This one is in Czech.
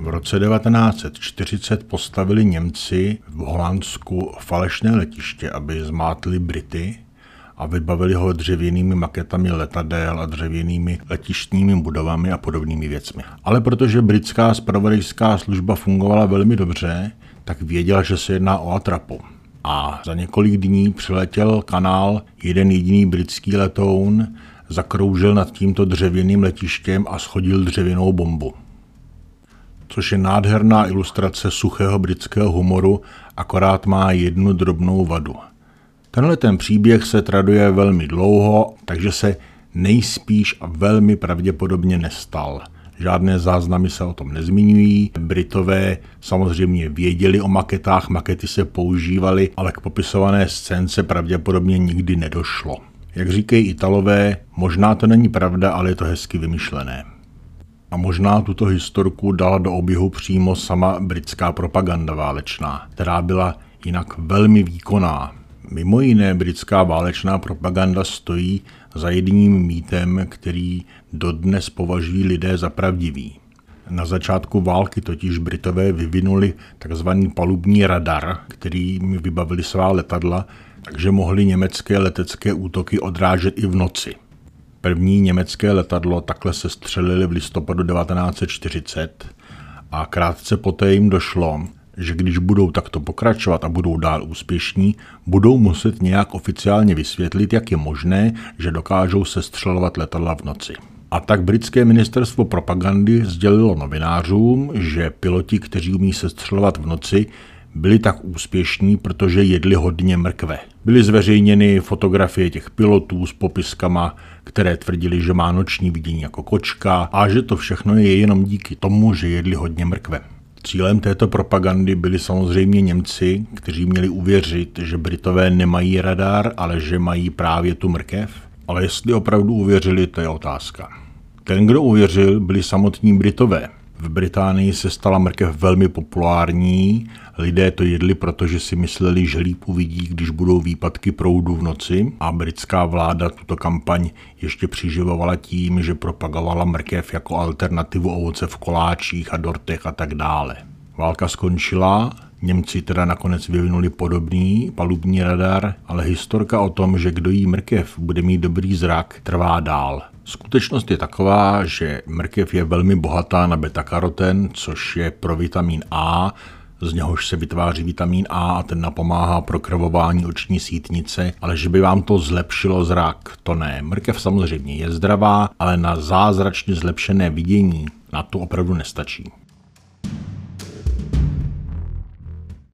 V roce 1940 postavili Němci v Holandsku falešné letiště, aby zmátli Brity a vybavili ho dřevěnými maketami letadel a dřevěnými letištními budovami a podobnými věcmi. Ale protože britská spravodajská služba fungovala velmi dobře, tak věděla, že se jedná o atrapu. A za několik dní přiletěl kanál jeden jediný britský letoun, zakroužil nad tímto dřevěným letištěm a schodil dřevěnou bombu. Což je nádherná ilustrace suchého britského humoru, akorát má jednu drobnou vadu – Tenhle ten příběh se traduje velmi dlouho, takže se nejspíš a velmi pravděpodobně nestal. Žádné záznamy se o tom nezmiňují. Britové samozřejmě věděli o maketách, makety se používaly, ale k popisované scénce pravděpodobně nikdy nedošlo. Jak říkají Italové, možná to není pravda, ale je to hezky vymyšlené. A možná tuto historku dala do oběhu přímo sama britská propaganda válečná, která byla jinak velmi výkonná. Mimo jiné britská válečná propaganda stojí za jedním mýtem, který dodnes považují lidé za pravdivý. Na začátku války totiž Britové vyvinuli tzv. palubní radar, kterým vybavili svá letadla, takže mohli německé letecké útoky odrážet i v noci. První německé letadlo takhle se střelili v listopadu 1940 a krátce poté jim došlo, že když budou takto pokračovat a budou dál úspěšní, budou muset nějak oficiálně vysvětlit, jak je možné, že dokážou se střelovat letadla v noci. A tak britské ministerstvo propagandy sdělilo novinářům, že piloti, kteří umí se střelovat v noci, byli tak úspěšní, protože jedli hodně mrkve. Byly zveřejněny fotografie těch pilotů s popiskama, které tvrdili, že má noční vidění jako kočka a že to všechno je jenom díky tomu, že jedli hodně mrkve. Cílem této propagandy byli samozřejmě Němci, kteří měli uvěřit, že Britové nemají radar, ale že mají právě tu mrkev. Ale jestli opravdu uvěřili, to je otázka. Ten, kdo uvěřil, byli samotní Britové. V Británii se stala mrkev velmi populární, lidé to jedli, protože si mysleli, že líp uvidí, když budou výpadky proudu v noci a britská vláda tuto kampaň ještě přiživovala tím, že propagovala mrkev jako alternativu ovoce v koláčích a dortech a tak dále. Válka skončila, Němci teda nakonec vyvinuli podobný palubní radar, ale historka o tom, že kdo jí mrkev bude mít dobrý zrak, trvá dál. Skutečnost je taková, že mrkev je velmi bohatá na beta-karoten, což je pro vitamin A, z něhož se vytváří vitamin A a ten napomáhá pro krvování oční sítnice, ale že by vám to zlepšilo zrak, to ne. Mrkev samozřejmě je zdravá, ale na zázračně zlepšené vidění na to opravdu nestačí.